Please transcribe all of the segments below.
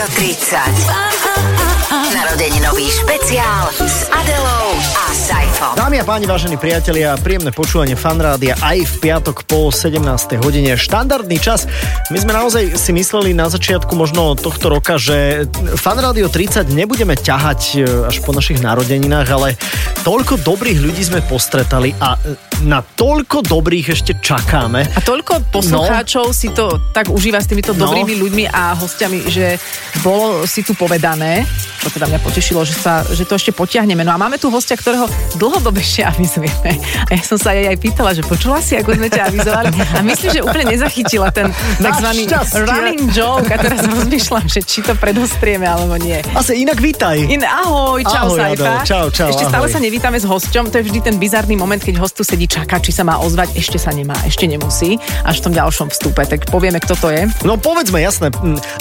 Rádio 30. Narodeninový špeciál s Adelou a Saifom. Dámy a páni, vážení priatelia, príjemné počúvanie fanrádia aj v piatok po 17. hodine. Štandardný čas. My sme naozaj si mysleli na začiatku možno tohto roka, že fanrádio 30 nebudeme ťahať e, až po našich narodeninách, ale toľko dobrých ľudí sme postretali a e, na toľko dobrých ešte čakáme. A toľko poslucháčov no. si to tak užíva s týmito No. dobrými ľuďmi a hostiami, že bolo si tu povedané, čo teda mňa potešilo, že, sa, že to ešte potiahneme. No a máme tu hostia, ktorého dlhodobejšie avizujeme. A ja som sa jej aj pýtala, že počula si, ako sme ťa avizovali. A myslím, že úplne nezachytila ten tzv. Running joke. A teraz rozmýšľam, že či to predostrieme alebo nie. Asi inak vítaj. In, ahoj, čau Ahoj. Adel, čau, čau, Ešte stále ahoj. sa nevítame s hosťom, to je vždy ten bizarný moment, keď host tu sedí, čaká, či sa má ozvať, ešte sa nemá, ešte nemusí, až v tom ďalšom vstupe. Tak povieme, kto to je. No povedzme, jasné,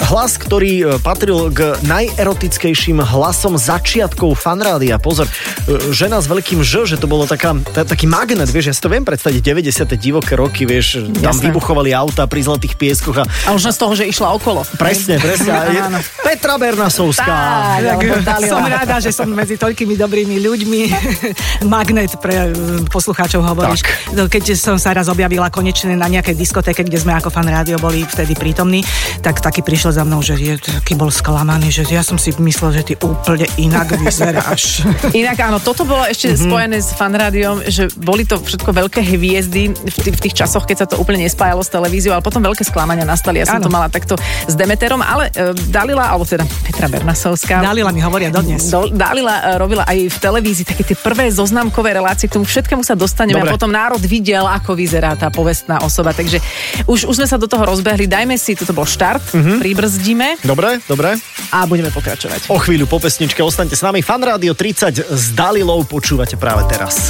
hlas, ktorý e, patril k najerotickejším hlasom začiatkov fanrádia. Pozor, e, žena s veľkým Ž, že to bolo taká, ta, taký magnet, vieš, ja si to viem predstaviť, 90. divoké roky, vieš, tam Jasné. vybuchovali auta pri zlatých pieskoch a A už z toho, že išla okolo. presne, presne. je. Petra Bernasovská. Tak, Dalila. Som rada, že som medzi toľkými dobrými ľuďmi. Magnet pre e, poslucháčov hovoríš. No, Keď som sa raz objavila konečne na nejakej diskotéke, kde sme ako fan rádio boli vtedy prítomní, tak taký prišiel za mnou, že je, taký bol sklamaný, že ja som si myslel, že ty úplne inak vyzeráš. Inak áno, toto bolo ešte mm-hmm. spojené s fanrádiom, že boli to všetko veľké hviezdy v, tých, v tých časoch, keď sa to úplne nespájalo s televíziou, ale potom veľké sklamania nastali. Ja som Áno. to mala takto s Demeterom, ale e, Dalila, alebo teda Petra Bernasovská. Dalila mi hovoria dodnes. Do, Dalila e, robila aj v televízii také tie prvé zoznamkové relácie, k tomu všetkému sa dostaneme Dobre. a potom národ videl, ako vyzerá tá povestná osoba. Takže už, už sme sa do toho rozbehli, dajme si, toto bol štart, mm-hmm. pribrzdíme Dobre, dobre. a budeme pokračovať. O chvíľu po pesničke ostaňte s nami. Fanrádio 30 s Dalilou počúvate práve teraz.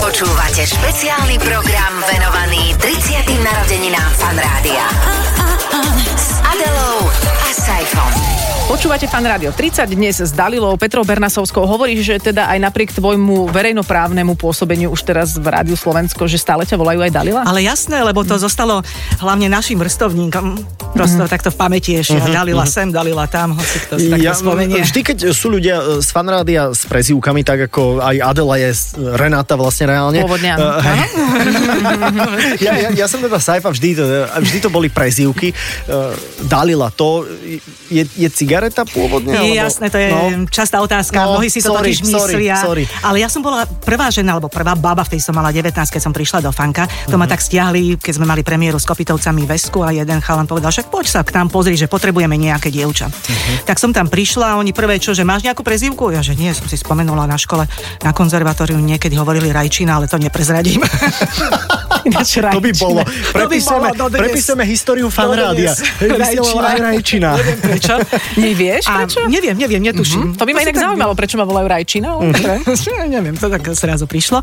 Počúvate špeciálny program venovaný 30. narodeninám fanrádia. S Adelou a Saifom. Počúvate fan rádio 30 dnes s Dalilou Petrou Bernasovskou. Hovoríš, že teda aj napriek tvojmu verejnoprávnemu pôsobeniu už teraz v Rádiu Slovensko, že stále ťa volajú aj Dalila? Ale jasné, lebo to zostalo hlavne našim vrstovníkom. Prosto Mhm. takto v pamäti ešte. Uh-huh, Dalila sem, Dalila tam, hoci kto si takto spomenie. Vždy, keď sú ľudia e, z fanrádia s prezývkami, tak ako aj Adela je Renáta vlastne reálne. Pôvodne áno. Eh, hej. ja, ja, ja som teda Saifa, vždy, to- vždy to boli prezývky. Eh, Dalila, to je, je cigareta pôvodne? Je alebo- jasné, to je No. častá otázka. No, Mnohí si to sorry, totiž myslia. sorry. Ale ja som bola prvá žena, alebo prvá baba, vtedy som mala 19, keď som prišla do fanka. To Mhm. ma tak stiahli, keď sme mali premiéru s Kopitovcami Vesku a jeden chalan povedal, však poď sa k nám pozri, že potrebujeme nejaké dievča. Mhm. Tak som tam prišla a oni prvé čo, že máš nejakú prezývku? Ja, že nie, som si spomenula na škole, na konzervatóriu niekedy hovorili Rajčina, ale to neprezradím. Ináč To by bolo. To by Prepisujeme, bolo prepisujeme históriu fanrádia. Vysielala aj Rajčina. Neviem prečo. Nevieš A prečo? neviem, neviem, netuším. To by ma inak tak- zaujímalo, prečo ma volajú Rajčina. dobre. neviem, to tak zrazu prišlo.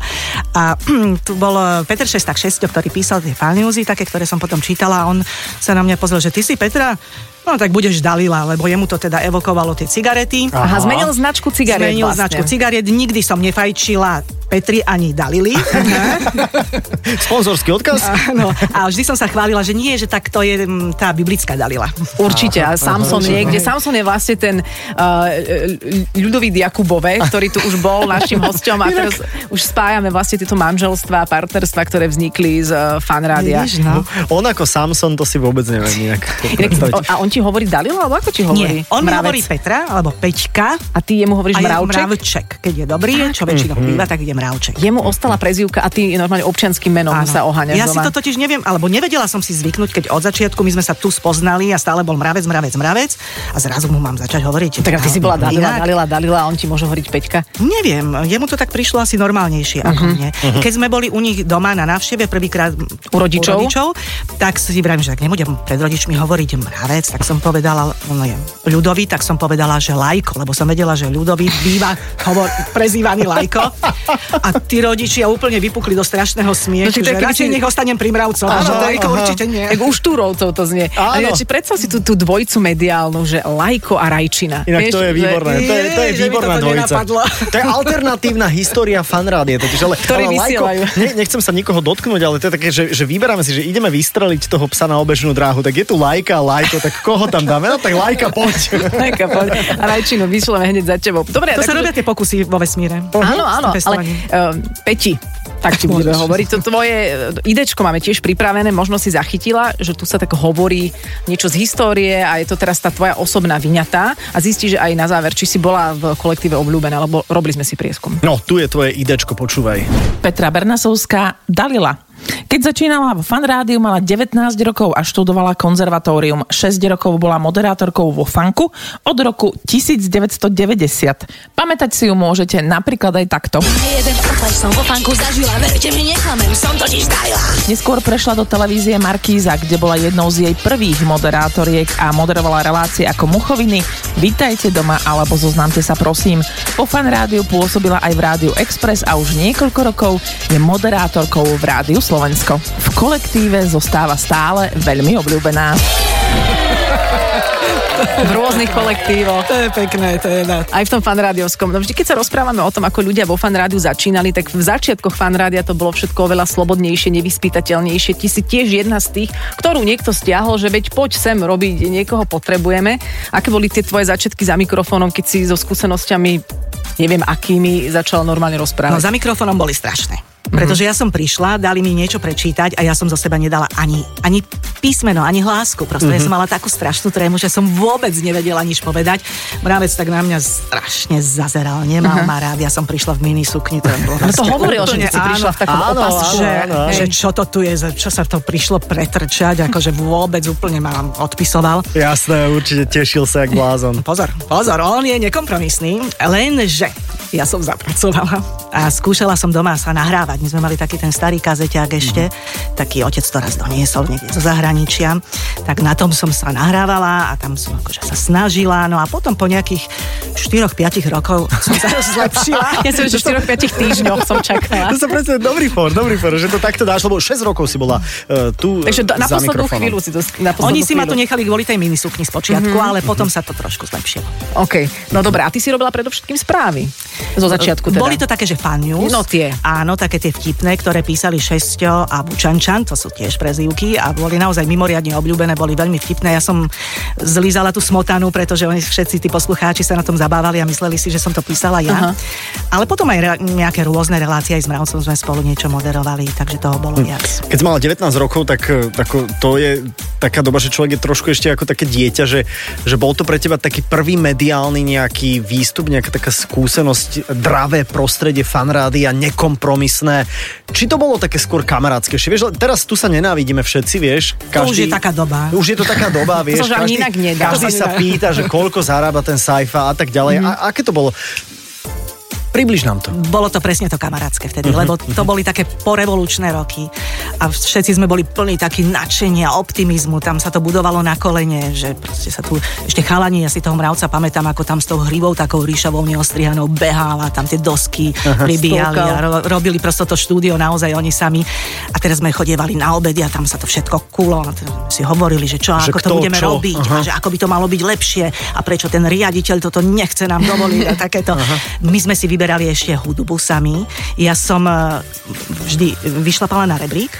A tu bol eh, Peter Šestak Šesťo, ktorý písal tie fanúzy, také, ktoré som potom čítala a on sa na mňa pozrel, že ty si Petra, no tak budeš Dalila, lebo jemu to teda evokovalo tie cigarety. Aha, zmenil značku cigariet Zmenil vlastne. značku cigariet, nikdy som nefajčila Petri ani Dalili. Sponzorský odkaz? no, a vždy som sa chválila, že nie, že tak to je mm, tá biblická Dalila. Určite. A Samson niekde. Samson je vlastne ten uh, ľudový Jakubove, ktorý tu už bol našim hosťom a teraz už spájame vlastne tieto manželstva a partnerstva, ktoré vznikli z uh, fanrádia. No. On ako Samson, to si vôbec neviem inak Inak, a on ti hovorí Dalila, alebo ako ti hovorí? Nie, on mi Mravec. hovorí Petra, alebo Peťka, A ty jemu hovoríš a je mravček? mravček. Keď je dobrý, čo väčšinou býva, tak ide mravček. Jemu ostala prezývka a ty normálne občianským menom Áno. sa oháňaš Ja si to totiž neviem, alebo nevedela som si zvyknúť, keď od začiatku my sme sa tu spoznali a stále bol mravec, mravec, mravec a zrazu mu mám začať hovoriť. Tak a ty si bola Dalila. Dalila, Dalila a on ti môže hovoriť Peťka. Neviem, jemu to tak prišlo asi normálnejšie Mhm. ako mne. Keď sme boli u nich doma na návšteve prvýkrát U rodičov? u rodičov, tak si vravím, že tak nebudem pred rodičmi hovoriť mravec, tak som povedala, no je ľudový, tak som povedala, že lajko, lebo som vedela, že ľudový býva hovor, prezývaný lajko. A tí rodičia úplne vypukli do strašného smiechu, No, že radšej si- nech ostanem pri mravcov, Áno, že lajko aha. určite nie. Tak už túrovcov to znie. Áno. A ja si predstav si tú, tú dvojicu mediálnu, že Lajko a Rajčina. Inak Vieš, to je že- výborné, to je, to je že výborná toto dvojica. nenapadlo. To je alternatívna história fanrádia, totiž, ale, Ktorí ale Lajko, ne, nechcem sa nikoho dotknúť, ale to je také, že, že vyberáme si, že ideme vystreliť toho psa na obežnú dráhu, tak je tu Lajka Lajko, tak koho koho tam dáme? No tak lajka, poď. Lajka, poď. A väčšinu vyšleme hneď za tebou. Dobre, To sa takže- robia tie pokusy vo vesmíre. Áno, áno, S ale tým pestovaním. uh, Peti, tak ti budeme hovoriť. To tvoje e, idečko máme tiež pripravené, možno si zachytila, že tu sa tak hovorí niečo z histórie a je to teraz tá tvoja osobná vyňatá a zistí, že aj na záver, či si bola v kolektíve obľúbená, lebo robili sme si prieskum. No, tu je tvoje idečko, počúvaj. Petra Bernasovská Dalila. Keď začínala v fan rádiu, mala 19 rokov a študovala konzervatórium. 6 rokov bola moderátorkou vo fanku od roku 1990. Pamätať si ju môžete napríklad aj takto. Jeden som vo fanku zažila, verte mi, neklamem, som totiž tajila. Neskôr prešla do televízie Markíza, kde bola jednou z jej prvých moderátoriek a moderovala relácie ako Muchoviny, Vítajte doma alebo Zoznámte sa prosím. Po fan rádiu pôsobila aj v Rádiu Express a už niekoľko rokov je moderátorkou v Rádiu Slovensko. V kolektíve zostáva stále veľmi obľúbená. V rôznych kolektívoch. To je pekné, to je na... Aj v tom fanrádiovskom. No vždy, keď sa rozprávame o tom, ako ľudia vo fanrádiu začínali, tak v začiatkoch fanrádia to bolo všetko oveľa slobodnejšie, nevyspytateľnejšie. Ty si tiež jedna z tých, ktorú niekto stiahol, že veď poď sem robiť, niekoho potrebujeme. Aké boli tie tvoje začiatky za mikrofónom, keď si so skúsenosťami, neviem akými, začala normálne No rozprávať? za mikrofónom boli strašné. Pretože ja som prišla, dali mi niečo prečítať a ja som zo seba nedala ani, ani písmeno, ani hlásku. Proste ja som mala takú strašnú trému, že som vôbec nevedela nič povedať. Mravec tak na mňa strašne zazeral, nemal ma rád. Ja som prišla v minisukni. To, Ale to hovoril, že si prišla v takom áno, opasku. že, áno, áno. že čo to tu je, čo sa to prišlo pretrčať, akože vôbec úplne ma odpisoval. Jasné, určite tešil sa jak blázon. Pozor, pozor, on je nekompromisný, lenže ja som zapracovala a skúšala som doma sa nahrávať. My sme mali taký ten starý kazeťák ešte, taký otec to raz doniesol niekde zo zahraničia, tak na tom som sa nahrávala a tam som akože sa snažila, no a potom po nejakých 4-5 rokov som sa zlepšila. Ja som, že v 4-5 týždňoch som čakala. To sa presne dobrý for, dobrý for, že to takto dáš, lebo 6 rokov si bola uh, tu Takže do, na za poslednú mikrofónom. chvíľu si to... Na Oni si ma tu chvíľu. nechali kvôli tej minisukni z počiatku, ale potom sa to trošku zlepšilo. OK, no dobré, a ty si robila predovšetkým správy. Zo začiatku teda. Boli to také, že fan news. No tie. Áno, také tie vtipné, ktoré písali Šesťo a Bučančan, to sú tiež prezývky a boli naozaj mimoriadne obľúbené, boli veľmi vtipné. Ja som zlízala tú smotanu, pretože oni všetci tí poslucháči sa na tom zabávali a mysleli si, že som to písala ja. Aha. Ale potom aj re- nejaké rôzne relácie aj s Mravcom sme spolu niečo moderovali, takže toho bolo viac. Keď si mala 19 rokov, tak eh, ako, to je taká doba, že človek je trošku ešte ako také dieťa, že, že bol to pre teba taký prvý mediálny nejaký výstup, nejaká taká skúsenosť, dravé prostredie, fanrády a nekompromisné. Či to bolo také skôr kamarátske? Vieš, teraz tu sa nenávidíme všetci, vieš. To už je taká doba. Už je to taká doba, vieš. To ani inak nedá. každý sa pýta, že koľko zarába ten Saifa a tak ďalej. Mhm. A, aké to bolo? Približ nám to. Bolo to presne to kamarátske vtedy, Mhm, lebo to boli také porevolučné roky a všetci sme boli plní taký nadšenia, optimizmu, tam sa to budovalo na kolene, že proste sa tu, ešte chalani, ja si toho mravca pamätám, ako tam s tou hrivou takou ríšavou neostrihanou behala, tam tie dosky pribíjali stolkal. a ro- robili prosto to štúdio naozaj oni sami a teraz sme chodievali na obedy a tam sa to všetko kulo a si hovorili, že čo, Že ako to kto, budeme čo? robiť Aha. a že ako by to malo byť lepšie a prečo ten riaditeľ toto nechce nám dovoliť a takéto. My sme si vyberali ešte hudbu sami. Ja som eh, vždy vyšlapala na rebrík,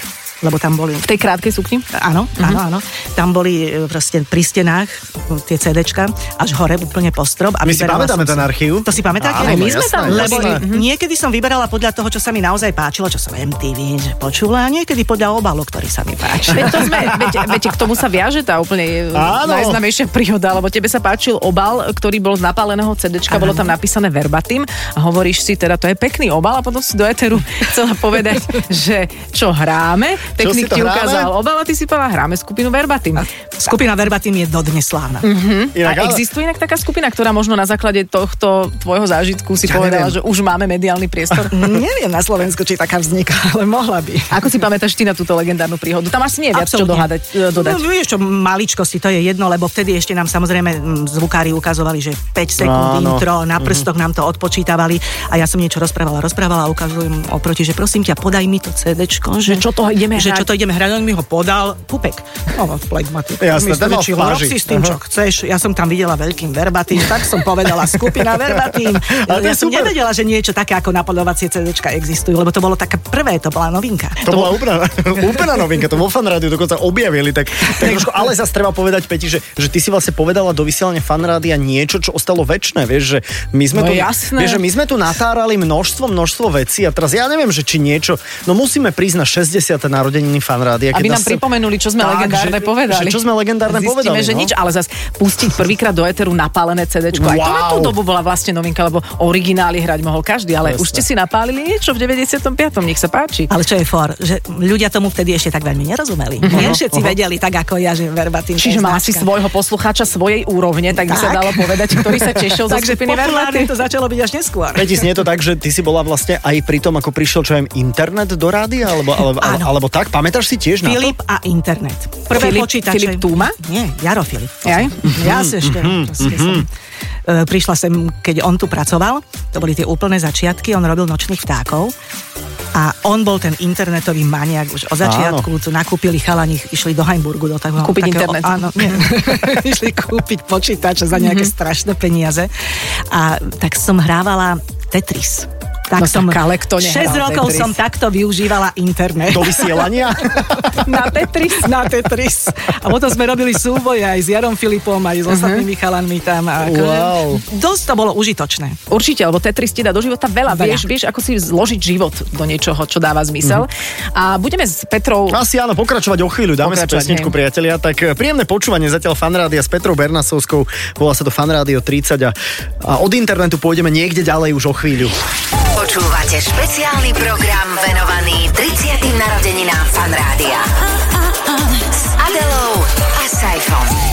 lebo tam boli... V tej krátkej sukni? Áno, áno, áno. Tam boli e, proste pri stenách e, tie CDčka až hore úplne po strop. A My si pamätáme ten archív. To si pamätáte? Áno, my sme tam, Lebo jasné. niekedy som vyberala podľa toho, čo sa mi naozaj páčilo, čo som MTV že počula a niekedy podľa obalu, ktorý sa mi páčil. Veď, to sme, veď, veď k tomu sa viaže tá úplne Áno. najznamejšia príhoda, lebo tebe sa páčil obal, ktorý bol z napáleného CDčka, bolo tam napísané verbatim a hovoríš si teda, to je pekný obal a potom si do eteru chcela povedať, že čo hráme, technik si ti ukázal obal a ty si povedala, hráme skupinu verbatim. Skupina Verbatim je dodnes slávna. Inak, A existuje inak taká skupina, ktorá možno na základe tohto tvojho zážitku si Ja povedala, neviem. že už máme mediálny priestor? Neviem na Slovensku, či taká vzniká, ale mohla by. Ako si pamätáš ty na túto legendárnu príhodu? Tam asi nie je viac čo dohadať, e, dodať. No, vieš čo, maličkosti, to je jedno, lebo vtedy ešte nám samozrejme zvukári ukazovali, že 5 sekúnd Áno. intro, na prstoch nám to odpočítavali a ja som niečo rozprávala, rozprávala a ukazujem oproti, že prosím ťa, podaj mi to CDčko, Že čo to ideme že hrať. čo to ideme hrať, on mi ho podal, pupek. No, flegmatik. Jasné, Mi ten rob si s tým, čo chceš. Ja som tam videla veľkým verbatým, tak som povedala skupina verbatým. Ale to Ja som super. nevedela, že niečo také ako napodovacie CDčka existujú, lebo to bolo také prvé, to bola novinka. To bola úplná, úplná novinka, to vo fan rádiu dokonca objavili, tak, tak trošku, ale zase treba povedať, Peti, že, že ty si vlastne povedala do vysielania fan rádia niečo, čo ostalo väčšie, vieš, že my sme No tu, jasné. vieš, že my sme tu natárali množstvo, množstvo vecí a teraz ja neviem, že či niečo, no musíme prísť na 60. narodeniny fan rádia. Aby nám pripomenuli, čo sme legendárne že, povedali. Že, čo sme legendárne Zistíme, povedali. že no? nič, ale zase pustiť prvýkrát do éteru napálené CD. Aj to na tú Wow. dobu bola vlastne novinka, lebo originály hrať mohol každý, ale Presne. už ste si napálili niečo v 95. Nech sa páči. Ale čo je for, že ľudia tomu vtedy ešte tak veľmi nerozumeli. Nie všetci vedeli tak ako ja, že verbatým. Čiže je mala si svojho poslucháča svojej úrovne, tak by sa Tak. dalo povedať, ktorý sa tešil zo skupiny to začalo byť až neskôr. Peti, znie to tak, že ty si bola vlastne aj pri tom, ako prišiel čo aj internet do rádia, alebo, alebo, Áno. alebo tak? Pamätáš si tiež na to? Filip a internet. Prvé Filip- počítače. Filip Túma? Nie, Jaro Filip. Jaj? Ja si ešte som, e, prišla sem, keď on tu pracoval, to boli tie úplné začiatky, on robil nočných vtákov a on bol ten internetový maniak už od začiatku, tu nakúpili chalani, išli do Heimburgu, do takého... Kúpiť takého, internet. Áno, nie. išli kúpiť počítače za nejaké strašné peniaze a tak som hrávala Tetris. Tak No som, tak ale kto nehral 6 rokov Tetris? som takto využívala internet. Do vysielania? Na Tetris. na Tetris. A potom sme robili súboje aj s Jarom Filipom, aj s ostatnými chalanmi tam. A akože Wow. Dosť to bolo užitočné. Určite, lebo Tetris ti dá do života veľa. Veľa. Vieš, vieš, ako si zložiť život do niečoho, čo dáva zmysel. A budeme s Petrou... Asi áno, pokračovať o chvíľu. Dáme si pesničku, hej. priatelia. Tak eh, príjemné počúvanie zatiaľ fanrádia s Petrou Bernasovskou. Volá sa to Fanrádio 30 a, a od internetu pôjdeme niekde ďalej už o chvíľu. Počúvate špeciálny program venovaný 30. narodeninám Fan Rádia. S Adelou a Saifom.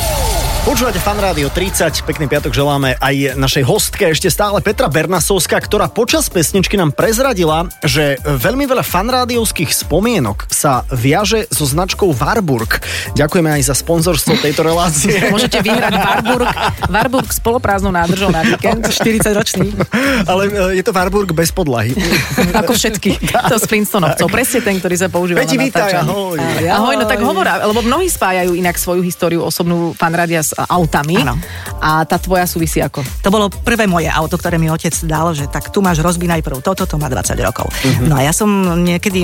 Počúvate Fan Rádio 30, pekný piatok želáme aj našej hostke, ešte stále Petra Bernasovská, ktorá počas pesničky nám prezradila, že veľmi veľa fanrádiovských spomienok sa viaže so značkou Warburg. Ďakujeme aj za sponzorstvo tejto relácie. Môžete vyhrať Warburg, Warburg s poloprázdnou nádržou na víkend. 40 ročný. Ale e, je to Warburg bez podlahy. Ako všetky. To z Flintstonovcov. Presne ten, ktorý sa používa Peti, na vítaj, natáčanie. ahoj. Ahoj, no tak hovor, lebo mnohí spájajú inak svoju históriu osobnú fanrádia s autami. Áno. A tá tvoja súvisí ako? To bolo prvé moje auto, ktoré mi otec dal, že tak tu máš rozbi najprv toto, to má 20 rokov. No a ja som niekedy,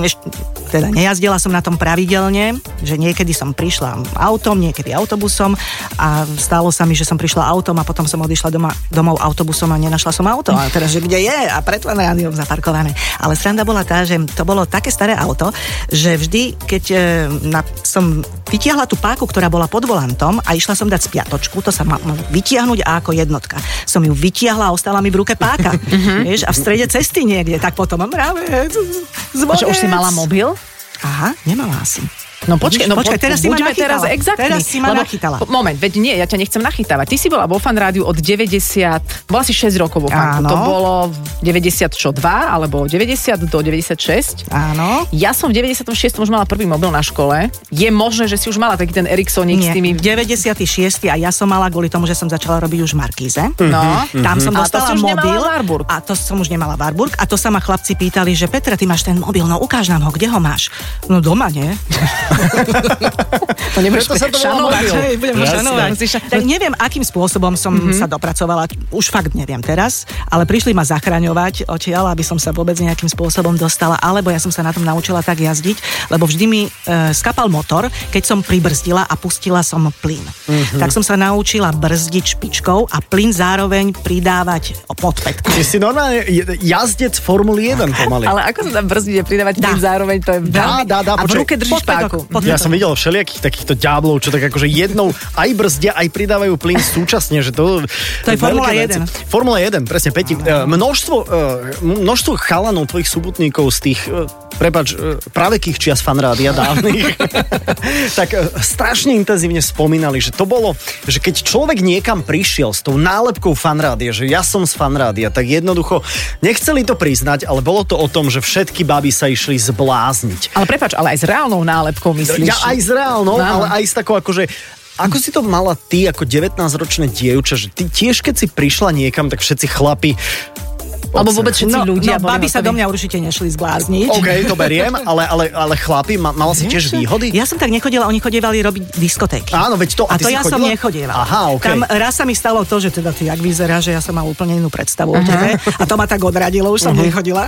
teda nejazdila som na tom pravidelne, že niekedy som prišla autom, niekedy autobusom a stalo sa mi, že som prišla autom a potom som odišla doma, domov autobusom a nenašla som auto. A teraz, že kde je? A pred rádiom zaparkované. Ale sranda bola tá, že to bolo také staré auto, že vždy, keď e, na, som vytiahla tú páku, ktorá bola pod volantom a išla som dať spiatočku, to sa má má vytiahnuť a ako jednotka. Som ju vytiahla a ostala mi v ruke páka. Vieš, a v strede cesty niekde, tak potom zvonec. Že už si mala mobil? Aha, nemala asi. No počkaj, no Počkaj, po- teraz si ma nachytala. teraz exaktní. Teraz si ma lebo- nachytala. Moment, veď nie, ja ťa nechcem nachytávať. Ty si bola vo fan rádiu od 90, bola si 6 rokov vo fanku. To bolo 90 čo, 2 alebo 90 do 96. Áno. Ja som v 96 už mala prvý mobil na škole. Je možné, že si už mala taký ten Ericssonik s tými... 96. a ja som mala kvôli tomu, že som začala robiť už Markíze. No. Tam som A to dostala už nemala mobil. Warburg. A to som už nemala Warburg. A to sa ma chlapci pýtali, že Petra, ty máš ten mobil, no ukáž nám ho, kde ho máš? No doma, nie? To nebudeš Preto sa to šanovať. Hej, budem šanovať. Tak neviem, akým spôsobom som Mhm. sa dopracovala, už fakt neviem teraz, ale prišli ma zachraňovať odtiaľ, aby som sa vôbec nejakým spôsobom dostala, alebo ja som sa na tom naučila tak jazdiť, lebo vždy mi e, skapal motor, keď som pribrzdila a pustila som plyn. Mhm. Tak som sa naučila brzdiť špičkou a plyn zároveň pridávať pod pätku. Ty si normálne jazdec Formuly 1 pomaly. Ale ako sa tam brzdí a pridávať Dá. tým zároveň, to je Dá, veľmi... dá, dá, A v ruke držíš Podpätok, páku. pod- Ja som videl všelijakých takýchto ďáblov, čo tak akože jednou aj brzdia, aj pridávajú plyn súčasne, že to... To je Formula veľké 1. veci. Formula 1, presne, Peti. Eh, Množstvo, eh, množstvo chalanov tvojich súbutníkov z tých, eh, prepač, eh, pravekých čias fanrádia dávnych, tak strašne intenzívne spomínali, že to bolo, že keď človek niekam prišiel s tou nálepkou fanrádia, že ja som z fanrádia, tak jednoducho nechceli to priznať, ale bolo to o tom, že všetky baby sa išli zblázniť. Ale prepač, ale aj s reálnou nálepkou myslíš? Ja aj s reálnou, No, áno. ale aj s takou akože ako si to mala ty ako 19-ročné dievča, že ty tiež keď si prišla niekam, tak všetci chlapi Alebo vôbec všetci No, ľudia no baby sa do mňa určite nešli zblázniť. OK, to beriem, ale, ale, ale chlapi, ma, mala si tiež výhody? Ja som tak nechodila, oni chodievali robiť diskotéky. Áno, veď to- a A to ja som chodila? nechodievala. Aha, OK. Tam raz sa mi stalo to, že teda ty jak vyzerá, že ja som mal úplne inú predstavu o tebe. A to ma tak odradilo, už som Mhm. nechodila.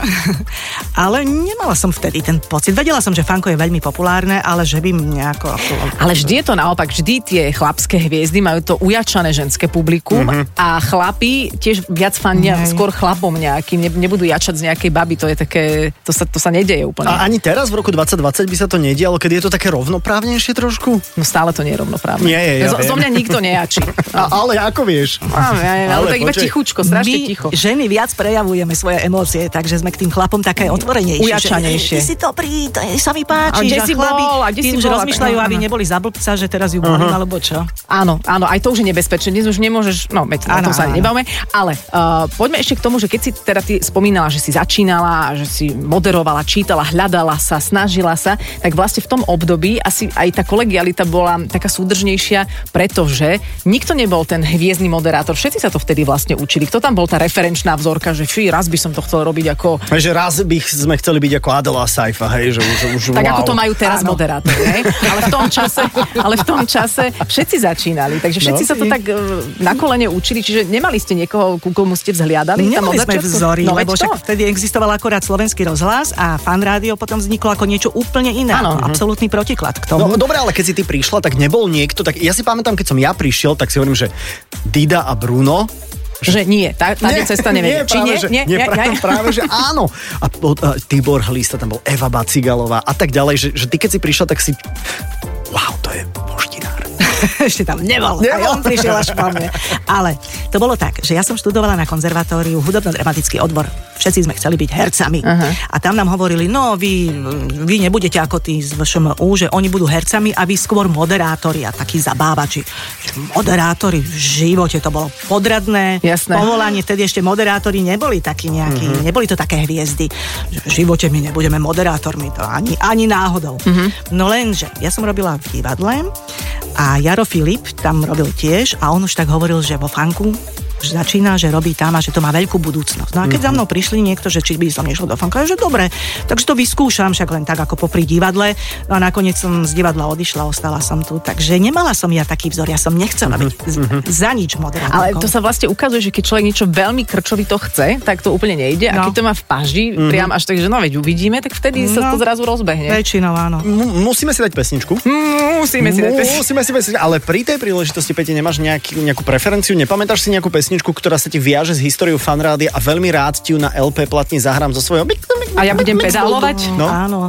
ale nemala som vtedy ten pocit. Vedela som, že fanko je veľmi populárne, ale že by nejako... Ale vždy je to naopak, vždy tie chlapské hviezdy majú to ujačané ženské publikum Mhm. a chlapi tiež viac fania skôr chlapom nejakým, ne, nebudú jačať z nejakej baby, to je také, to sa, to sa nedeje úplne. A ani teraz v roku 2020 by sa to nedialo, keď je to také rovnoprávnejšie trošku? No stále to nie je rovnoprávne. Nie je, ja zo, zo mňa nikto nejačí. A, ale ako vieš? Á, ja, ja, ale Ale tak iba tichučko, strašne My, ticho. ženy, viac prejavujeme svoje emócie, takže sme k tým chlapom také otvorenejšie. Ujačanejšie. Ty si dobrý, to je, sa mi páči. A kde že si chlapi, bol? A kde si už bol? rozmýšľajú, aby áno. neboli za blbca, že teraz ju bolím, alebo čo. Áno, áno, aj to už je nebezpečné. Dnes už nemôžeš, no, veď Áno, tom sa nebavme. Ale uh, poďme ešte k tomu, že keď si teda ty spomínala, že si začínala, že si moderovala, čítala, hľadala sa, snažila sa, tak vlastne v tom období asi aj tá kolegialita bola taká súdržnejšia, pretože nikto nebol ten hviezdny moderátor. Všetci sa to vtedy vlastne učili. Kto tam bol tá referenčná vzorka, že fí, raz by som to chcel robiť ako že raz by sme chceli byť ako Adela Saifa, hej, že už, už tak wow. ako to majú teraz moderátori, hej? Ale v tom čase, ale v tom čase všetci začínali, takže všetci No. sa to tak e, na kolene učili, čiže nemali ste niekoho, ku komu ste vzhliadali? Nemali sme? Vzory, no, lebo to. však vtedy existoval akorát slovenský rozhlas a fan rádio potom vzniklo ako niečo úplne iné. Áno. Ako absolútny protiklad k No tomu. dobre, ale keď si ty prišla, tak nebol niekto, tak ja si pamätám, keď som ja prišiel, tak si hovorím, že Dida a Bruno, Že nie, tá, tá nie, cesta nevedie. Či práve, nie? že, nie, nie, nie, práve, nie. práve, že áno. A, a Tibor Hlista, tam bol Eva Bacigalová a tak ďalej, že, že ty keď si prišla, tak si wow, to je poštinár. Ešte tam nebol. Nebol. Aj on prišiel až po mne. Ale to bolo tak, že ja som študovala na konzervatóriu hudobno-dramatický odbor. Všetci sme chceli byť hercami. Uh-huh. A tam nám hovorili, no vy, vy nebudete ako tí z VŠMU, že oni budú hercami a vy skôr moderátori a takí zabávači. Moderátori v živote, to bolo podradné Jasné. povolanie. Vtedy ešte moderátori neboli takí nejakí, uh-huh. neboli to také hviezdy. Že v živote my nebudeme moderátormi, to ani, ani náhodou. Uh-huh. No lenže, ja som robila v divadle. A Jaro Filip tam robil tiež a on už tak hovoril, že vo fanku že začína, že robí tam a že to má veľkú budúcnosť. No a keď za mnou prišli niekto, že či by som nešiel do fanka, že dobre, takže to vyskúšam, však len tak ako popri divadle. No a nakoniec som z divadla odišla, ostala som tu, takže nemala som ja taký vzor, ja som nechcela byť z- za nič moderátorkou. Ale to sa vlastne ukazuje, že keď človek niečo veľmi krčovito chce, tak to úplne nejde. A No. keď to má v paži, priam až tak, že no veď uvidíme, tak vtedy sa No. to zrazu rozbehne. Väčšinou áno. M- musíme si dať pesničku. Musíme si dať pesničku. Musíme si pesničku, ale pri tej príležitosti, Peti, nemáš nejaký, nejakú preferenciu? Nepamätáš si nejakú pesničku, ktorá sa ti viaže s históriou fanrádia a veľmi rád ti ju na LP platne zahrám zo svojho... A ja budem pedálovať? No. Áno.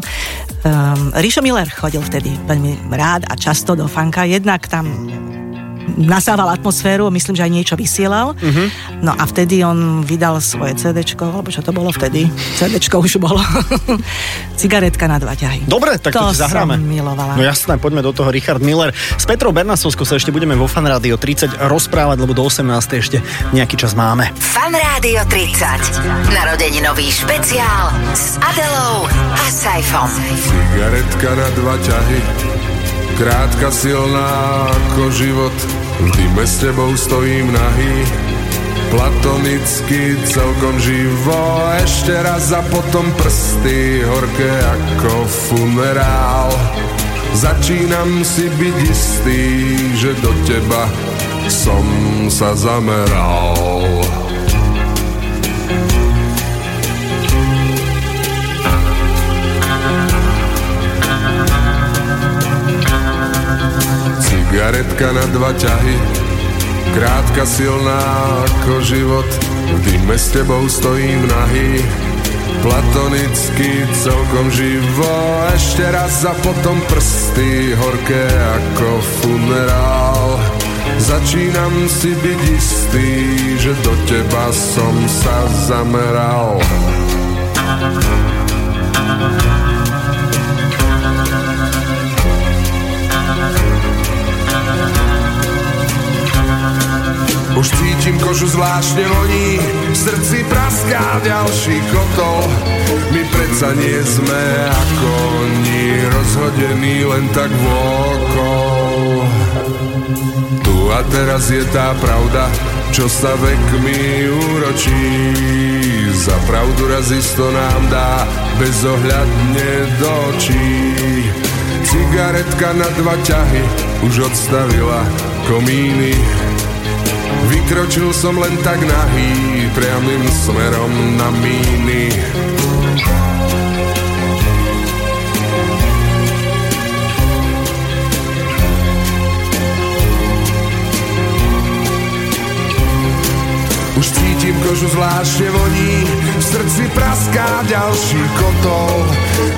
Um, Rišo Miller chodil vtedy veľmi rád a často do fanka, jednak tam nasával atmosféru, myslím, že aj niečo vysielal. Uh-huh. No a vtedy on vydal svoje CDčko, alebo čo to bolo vtedy? CDčko už bolo. Cigaretka na dva ťahy. Dobre, tak to, To ti zahráme. som milovala. No jasné, poďme do toho. Richard Miller. S Petrou Bernasovskou sa ešte budeme vo Fan Rádio 30 rozprávať, lebo do 18. ešte nejaký čas máme. Fan Rádio 30. Narodeninový špeciál s Adelou a Saifom. Cigaretka na dva ťahy, krátka silná ako život, v dime s tebou stojím nahý, platonicky celkom živo, ešte raz a potom prsty horké ako funerál. Začínam si byť istý, že do teba som sa zameral. Cigaretka na dva ťahy, krátka silná ako život, v dime s tebou stojím nahý, platonicky celkom živo, ešte raz a potom prsty horké ako funerál. Začínam si byť istý, že do teba som sa zameral. Už cítim kožu zvláštne voní, v srdci praská ďalší kotol. My predsa nie sme ako oni, rozhodení len tak vôkol. Tu a teraz je tá pravda, čo sa vekmi úročí. Za pravdu raz isto nám dá bezohľadne do očí. Cigaretka na dva ťahy už odstavila komíny. Vykročil som len tak nahý, priamým smerom na míny. Už cítim kožu zvláštne voní, srdci praská ďalší kotol.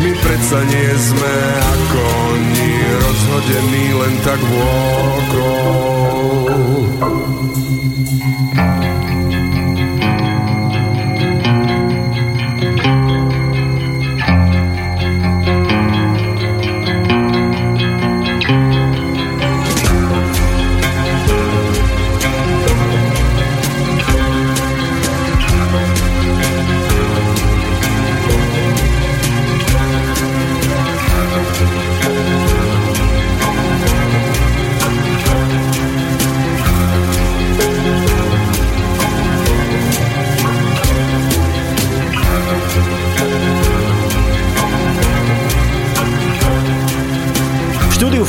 My predsa nie sme ako oni, rozhodení len tak vôkol.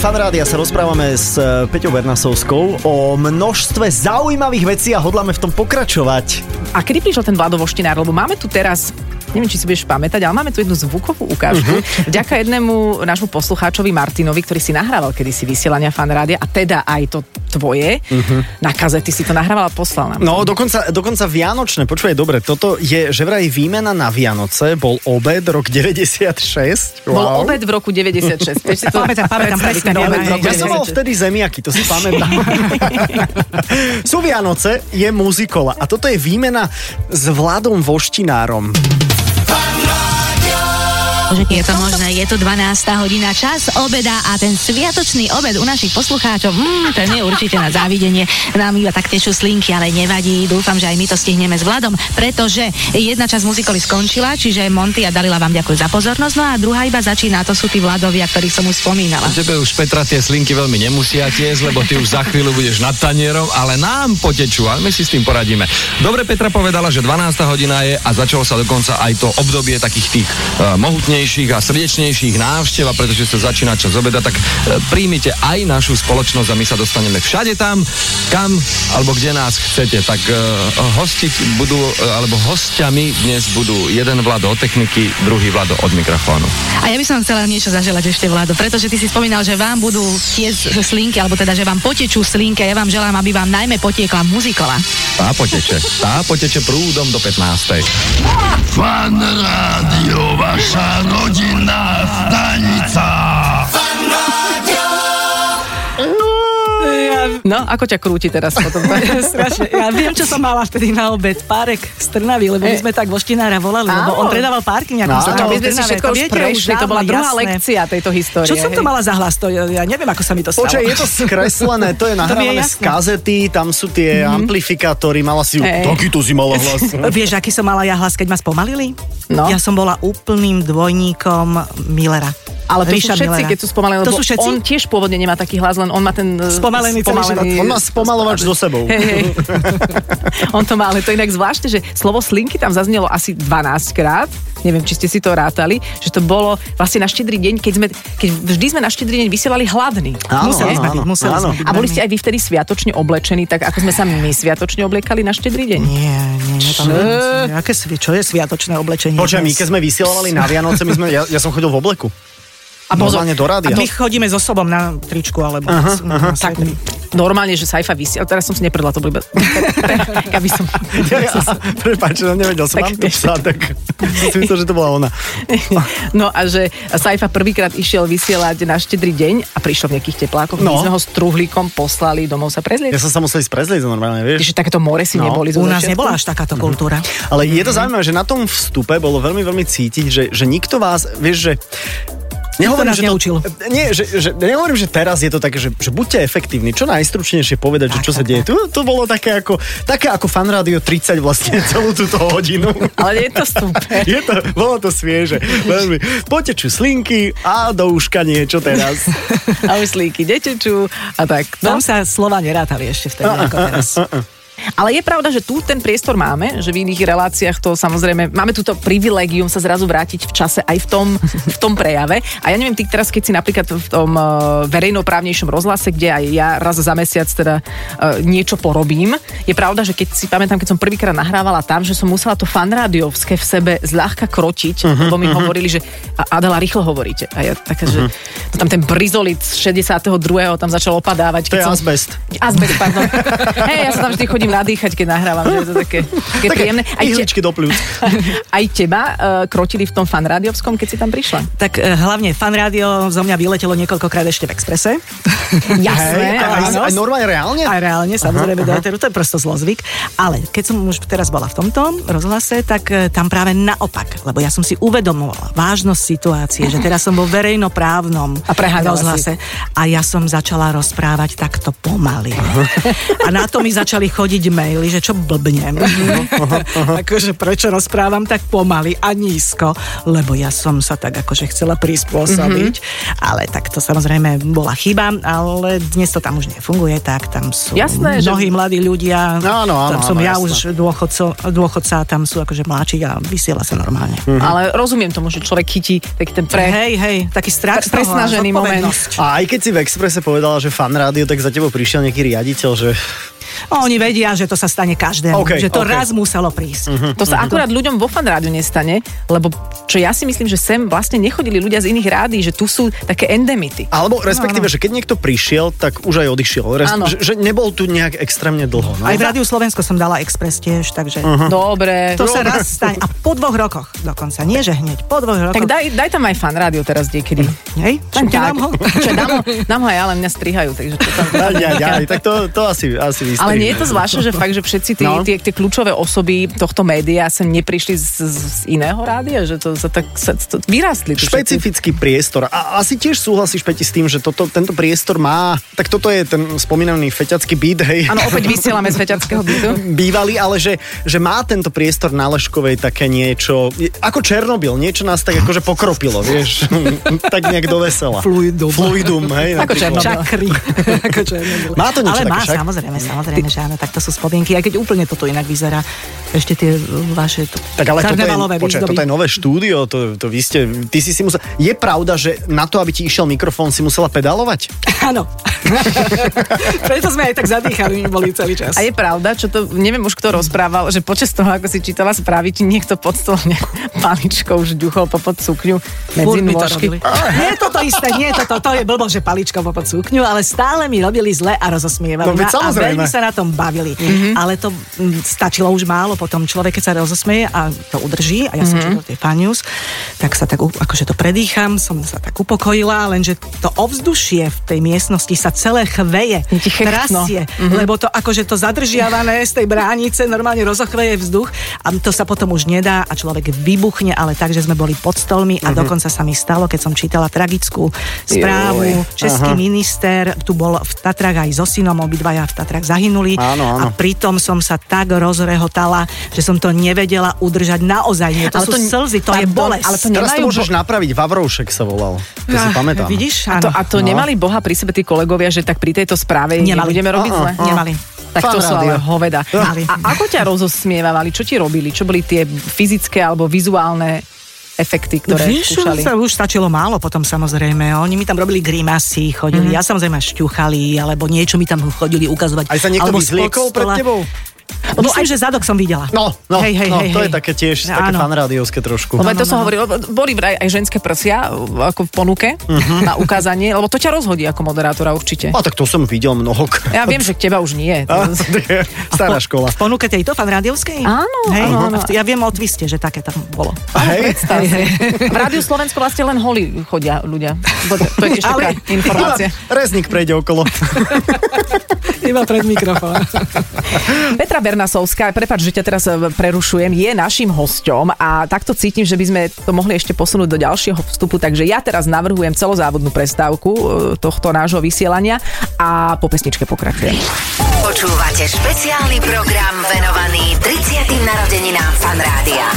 Fanrádia sa rozprávame s eh, Peťou Bernasovskou o množstve zaujímavých vecí a hodláme v tom pokračovať. A kedy prišiel ten Vlado Voštinár? Lebo máme tu teraz neviem, či si budeš pamätať, ale máme tu jednu zvukovú ukážku. Uh-huh. Vďaka jednému nášmu poslucháčovi Martinovi, ktorý si nahrával kedysi vysielania fanrádia a teda aj to tvoje uh-huh. na kazety si to nahrával a poslal nám. No, dokonca, dokonca Vianočné, počúvaj, dobre, toto je, že vraj výmena na Vianoce, bol obed rok 96. Wow. Bol obed v roku 96. Vieš si to Pamätám, pamätám, presne, ten obed v roku Ja som mal 96. vtedy zemiaky, to si pamätám. Sú Vianoce, je muzikola a toto je výmena s Vladom Voštinárom. Je to možné, je to 12. hodina čas obeda a ten sviatočný obed u našich poslucháčov, mm, ten je určite na závidenie. Nám iba tak tečú slinky, ale nevadí. Dúfam, že aj my to stihneme s Vladom, pretože jedna časť muzikoly skončila, čiže Monty a Dalila vám ďakujú za pozornosť, no a druhá iba začína, to sú tí Vladovia, ktorých som už spomínala. Tebe už Petra tie slinky veľmi nemusia tiesť, lebo ty už za chvíľu budeš nad tanierom, ale nám potečú a my si s tým poradíme. Dobre, Petra povedala, že 12. hodina je a začalo sa dokonca aj to obdobie takých tých uh, mohutnejších a srdečnejších návštev, a pretože sa začína čas obeda, tak uh, príjmite aj našu spoločnosť a my sa dostaneme všade tam, kam alebo kde nás chcete. Tak uh, hostiť budú, uh, alebo hostiami dnes budú jeden Vlado od techniky, druhý Vlado od mikrofónu. A ja by som chcela niečo zaželať ešte, Vlado, pretože ty si spomínal, že vám budú tiež slinky, alebo teda, že vám potečú slinky a ja vám želám, aby vám najmä potiekla muzikola. Tá poteče. Tá poteče prúdom do 15. Fan Rádio, vaša godzina stanica. Ja, No, ako ťa krúti teraz potom? strašne. Ja viem, čo som mala vtedy na obed. Párek z Trnavy, lebo my sme tak voštinára volali, lebo on predával párky nejakú No, stranu my sme si všetko už prešli, to bola druhá jasné. lekcia tejto histórie. Čo som to mala za hlas? To, ja neviem, ako sa mi to stalo. Počkaj, je to skreslené, to je nahrávané z kazety, tam sú tie mm-hmm. amplifikátory, mala si ju, Hej. takýto si mala hlas. Vieš, aký som mala ja hlas, keď ma spomalili? No. Ja som bola úplným dvojníkom Millera. Ale to Ríša sú všetci, Millera. keď sú spomalení, To lebo sú všetci? on tiež pôvodne nemá taký hlas, len on má ten e, Spomalený celý život. On má spomalovač so sebou. Hej, hej. on to má, ale to je inak zvláštne, že slovo slinky tam zaznelo asi 12 krát. Neviem, či ste si to rátali, že to bolo vlastne na štedrý deň, keď, sme, keď vždy sme na štedrý deň vysielali hladný. Áno, Museli sme áno, byť, museli áno. sme byť. A boli ste aj vy vtedy sviatočne oblečení, tak ako sme sa my sviatočne obliekali na štedrý deň? Nie, nie, nepamätám. Aké, čo je sviatočné oblečenie? Počkaj, my keď sme vysielali na Vianoce, my sme, ja, ja som chodil v obleku. A pozor, Normálne do rádia. A my chodíme so sobom na tričku, alebo... Aha, aha, tak normálne, že Saifa vysiel. Teraz som si nepredla, to bol iba... Aby som... Ja, ja, prepáč, no nevedel som, Tak mám tu psa, tak som si myslel, že to bola ona. No a že Saifa prvýkrát išiel vysielať na štedrý deň a prišiel v nejakých teplákoch. No. My sme ho s truhlíkom poslali domov sa prezlieť. Ja som sa musel ísť prezlieť normálne, vieš. Že takéto more si No. neboli U nás nebola až takáto kultúra. Ale je to zaujímavé, že na tom vstupe bolo veľmi, veľmi cítiť, že, že nikto vás, vieš, že Nehovorím, že to, neučil. Nie, že, že, nehovorím, že teraz je to také, že, že buďte efektívni. Čo najstručnejšie povedať, že čo sa deje. Tu, to bolo také ako, také ako fan rádio 30 vlastne celú túto hodinu. Ale je to super. Je to, bolo to svieže. Veľmi. Potečú slinky a do uška niečo teraz. A už slíky detečú a tak. Tam No. sa slova nerátali ešte vtedy, ako teraz. Ale je pravda, že tu ten priestor máme, že v iných reláciách to samozrejme, máme túto privilegium sa zrazu vrátiť v čase aj v tom, v tom prejave. A ja neviem, ty teraz, keď si napríklad v tom uh, verejnoprávnejšom rozhlase, kde aj ja raz za mesiac teda uh, niečo porobím, je pravda, že keď si pamätám, keď som prvýkrát nahrávala tam, že som musela to fanrádiovské v sebe zľahka krotiť, uh-huh, lebo mi uh-huh. hovorili, že Adela, rýchlo hovoríte. A ja taká, uh-huh. že to tam ten brizolit z 62. tam začal opadávať. To je som... azbest. Azbest, pardon. Hej, ja sa tam vždy chodím nadýchať, keď nahrávam, že je to také, také, také príjemné. Aj, te... do pľúc. aj teba uh, krotili v tom fanrádiovskom, keď si tam prišla? Tak uh, hlavne fanrádio zo mňa vyletelo niekoľkokrát ešte v Exprese. Jasné. Hej, aj, aj, aj normálne reálne? Aj reálne, samozrejme, aha, aha. to je prosto zlozvyk. Ale keď som už teraz bola v tomto rozhlase, tak uh, tam práve naopak, lebo ja som si uvedomovala vážnosť situácie, že teraz som vo verejnoprávnom a rozhlase si. a ja som začala rozprávať takto pomaly. A na to mi začali chodiť maily, že čo blbnem. akože prečo rozprávam tak pomaly a nízko, lebo ja som sa tak akože chcela prispôsobiť, mm-hmm. ale tak to samozrejme bola chyba, ale dnes to tam už nefunguje, tak tam sú jasné, mnohí že... mladí ľudia, áno, áno, tam som áno, ja jasné. už dôchodco, dôchodca, tam sú akože mladší a vysiela sa normálne. Mm-hmm. Ale rozumiem tomu, že človek chytí taký ten pre... Hej, hej, taký strach presnažený moment. A aj keď si v Exprese povedala, že fan rádio, tak za tebou prišiel nejaký riaditeľ, že No, oni vedia, že to sa stane každému, okay, že to okay. raz muselo prísť. Uh-huh, to sa uh-huh. akurát ľuďom vo fan rádiu nestane, lebo čo ja si myslím, že sem vlastne nechodili ľudia z iných rádií, že tu sú také endemity. Alebo respektíve, no, no. že keď niekto prišiel, tak už aj odišiel. Res- že, že nebol tu nejak extrémne dlho. No? Aj v Rádiu Slovensko som dala Express tiež, takže... Uh-huh. Dobre. To Dobre. sa raz stane. A po dvoch rokoch dokonca. Nie, že hneď. Po dvoch rokoch. Tak daj, daj tam aj fan rádio teraz niekedy. Hej? Dám ho? Čo, dám ho? Dám ho aj, ale mňa strihajú, takže čo tam... Ja, ja, ja, tak to, to asi, asi. Ale nie je to zvláštne, že fakt, že všetci tí, no. tie, tie kľúčové osoby tohto média sem neprišli z, z iného rádia, že to sa tak sa, to, vyrastli. Špecifický všetci. priestor. A asi tiež súhlasíš, Peti, s tým, že toto, tento priestor má, tak toto je ten spomínaný feťacký byt, hej. Áno, opäť vysielame z feťackého bytu. Bývalý, ale že, že má tento priestor na Leškovej také niečo, ako Černobyl, niečo nás tak akože pokropilo, vieš, tak nejak do vesela. Fluidum. Fluidum, hej. Ako Černobyl. Čakry. ako Černobyl. Má to niečo Ale také, má, však? samozrejme, samozrejme, že áno, tak to sú spomienky, aj keď úplne toto inak vyzerá. Ešte tie vaše to, tak ale toto je, počkaj, toto je nové štúdio, to, to vy ste, ty si si musel... Je pravda, že na to, aby ti išiel mikrofón, si musela pedalovať? Áno. Preto sme aj tak zadýchali boli celý čas. A je pravda, čo to, neviem už kto rozprával, že počas toho, ako si čítala správy, ti niekto pod stolom paličkou už ďuchol popod sukňu medzi nôžky. Nie je toto isté, nie je toto, to je blbo, že paličkou popod sukňu, ale stále mi robili zle a rozosmievali no, ma a samozrejme. veľmi sa na tom bavili. Mm-hmm. Ale to m, stačilo už málo, potom človek, keď sa rozosmieje a to udrží, a ja som mm-hmm. čítal tie fan news, tak sa tak, akože to predýcham, som sa tak upokojila, lenže to ovzdušie v tej miestnosti sa celé chveje, trasie, Mhm. lebo to akože to zadržiavané z tej bránice normálne rozochveje vzduch a to sa potom už nedá a človek vybuchne, ale tak, že sme boli pod stolmi Mhm. a dokonca sa mi stalo, keď som čítala tragickú správu, Joj. český Aha. minister, tu bol v Tatrách aj so synom, obidvaja v Tatrách zahynuli Áno, áno. a pritom som sa tak rozrehotala, že som to nevedela udržať naozaj. Nie, to Ale sú to- slzy, to je pardon, bolesť. ale to Teraz to môžeš bo- napraviť, Vavroušek sa volal. To si Ah, pamätám. Vidíš? A to, Áno. a to No. nemali Boha pri sebe tí kolegovia, že tak pri tejto správe Nemali. nebudeme robiť zle? Nemali. Tak to sú rádio. ale hoveda. A ako ťa rozosmievali? Čo ti robili? Čo boli tie fyzické alebo vizuálne efekty, ktoré Vieš, skúšali? sa už stačilo málo potom samozrejme. Oni mi tam robili grimasy, chodili. Mhm. Ja samozrejme šťuchali, alebo niečo mi tam chodili ukazovať. Aj sa niekto vyzliekol pred tebou? Lebo Myslím, že zadok som videla. No, no, hej, hej, no hej, to hej. je také tiež, také Áno. fanrádiovské trošku. Lebo No, to no, som no. hovoril, boli vraj aj ženské prsia ako v ponuke Mhm. na ukázanie, lebo to ťa rozhodí ako moderátora určite. A tak to som videl mnoho. Ja viem, že k teba už nie. Je Stará škola. V ponuke tejto fan rádiovskej? Áno, hej, áno, áno. Ja viem o twiste, že také tam bolo. Hej, Predstav si. V Rádiu Slovensko vlastne len holi chodia ľudia. To, je tiež taká Ale- informácia. Rezník prejde okolo. Iba pred mikrofón. Petra Bernasovská, prepáč, že ťa teraz e, prerušujem, je našim hosťom a takto cítim, že by sme to mohli ešte posunúť do ďalšieho vstupu, takže ja teraz navrhujem celozávodnú prestávku e, tohto nášho vysielania a po pesničke pokračujem. Počúvate špeciálny program venovaný 30. narodeninám Fan Rádia.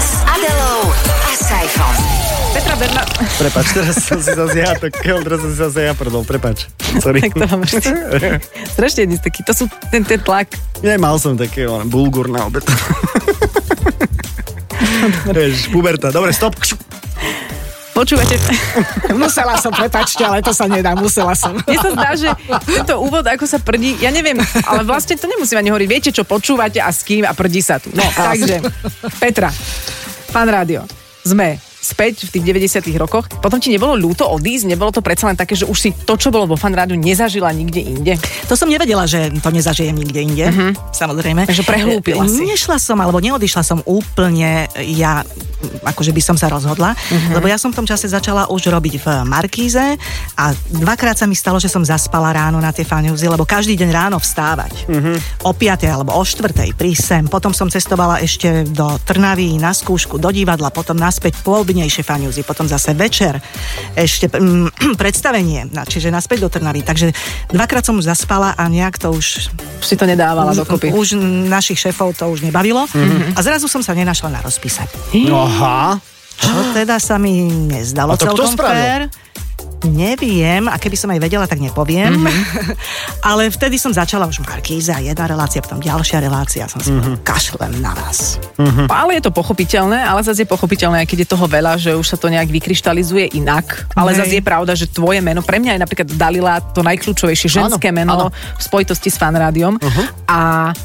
S Adelou a Saifom. Petra Berna... Prepač, teraz som si zase ja, tak teraz som si zase ja prdol, prepač. Sorry. Tak to mám. Strašne dnes taký, to sú ten, ten tlak. Nemal som také ale bulgur na obed. Vieš, puberta. Dobre, stop. Počúvate, Musela som, prepačte, ale to sa nedá, musela som. mne sa zdá, že tento úvod, ako sa prdí, ja neviem, ale vlastne to nemusím ani hovoriť. Viete, čo počúvate a s kým a prdí sa tu. No, takže, Petra, pán rádio, sme späť v tých 90 rokoch. Potom ti nebolo ľúto odísť? Nebolo to predsa len také, že už si to, čo bolo vo fan rádiu, nezažila nikde inde? To som nevedela, že to nezažijem nikde inde, uh-huh. samozrejme. Takže prehlúpila si. Nešla som, alebo neodišla som úplne, ja akože by som sa rozhodla, uh-huh. lebo ja som v tom čase začala už robiť v Markíze a dvakrát sa mi stalo, že som zaspala ráno na tie fanúzy, lebo každý deň ráno vstávať. Uh-huh. O 5. alebo o 4. prísť sem. Potom som cestovala ešte do Trnavy na skúšku, do divadla, potom naspäť poobednejšie fanúzy, potom zase večer ešte mm, predstavenie, čiže naspäť do Trnavy. Takže dvakrát som už zaspala a nejak to už Si to nedávala dokopy. už našich šéfov to už nebavilo Mhm. a zrazu som sa nenašla na rozpise. Aha. Čo teda sa mi nezdalo A to kto celkom spravil? fér. Neviem, a keby som aj vedela, tak nepoviem. Mhm. Mm-hmm. Ale vtedy som začala už Markíza, jedna relácia, potom ďalšia relácia. Som si Mhm. mm-hmm. kašlem na vás. Hm. Ale je to pochopiteľné, ale zase je pochopiteľné, aj keď je toho veľa, že už sa to nejak vykryštalizuje inak. Ale Hej. zase je pravda, že tvoje meno, pre mňa je napríklad Dalila to najkľúčovejšie ženské Áno, meno áno. v spojitosti s fanrádiom. Uh-huh. A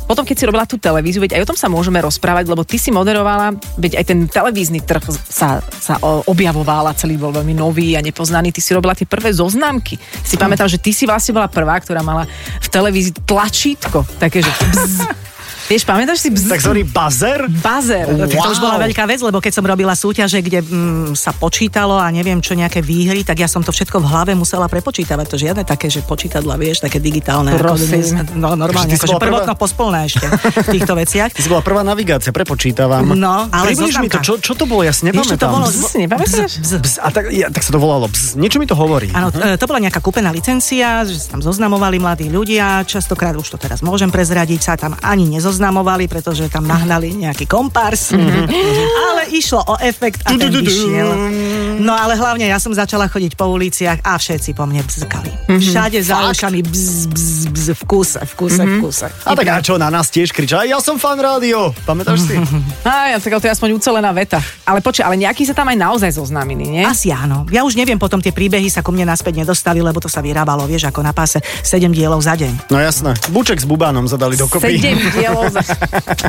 potom, keď si robila tú televíziu, veď aj o tom sa môžeme rozprávať, lebo ty si moderovala, veď aj ten televízny trh sa, sa objavoval a celý bol veľmi nový a nepoznaný. Ty si robila tie prvé zoznámky. Si pamätám, že ty si vlastne bola prvá, ktorá mala v televízii tlačítko, také, že bzz. Vieš, pamätáš si bzz? Takzvaný buzzer? Bazer. Wow. To už bola veľká vec, lebo keď som robila súťaže, kde mm, sa počítalo a neviem čo, nejaké výhry, tak ja som to všetko v hlave musela prepočítavať. To žiadne také, že počítadla, vieš, také digitálne. ako Prosím. dnes. No normálne, akože bola prvá? pospolné ešte v týchto veciach. Ty si bola prvá navigácia, prepočítavam. No, ale Približ mi to, čo, čo to bolo, ja si Vieš, čo to nepamätám. bolo? Bzz, nepamätáš? Bzz, Bzz, a tak, ja, tak sa to volalo bzz. Niečo mi to hovorí. Áno, e, to bola nejaká kúpená licencia, že sa tam zoznamovali mladí ľudia, častokrát už to teraz môžem prezradiť, sa tam ani nezoznamovali, pretože tam nahnali nejaký kompárs, ale išlo o efekt a ten vyšiel. No ale hlavne ja som začala chodiť po uliciach a všetci po mne bzkali. Všade za ušami bzz, bzz, bzz, v kúse, v kúse, v kúse. A tak a čo, na nás tiež kriča, ja som fan rádio. Pamätáš si? Á, ja, tak to je aspoň ucelená veta. Ale počkaj, ale nejakí sa tam aj naozaj zoznámili, nie? Asi áno. Ja už neviem, potom tie príbehy sa ku mne naspäť nedostali, lebo to sa vyrábalo, vieš, ako na páse 7 dielov za deň. No jasné. Buček s Bubánom zadali dokopy. Sedem dielov za...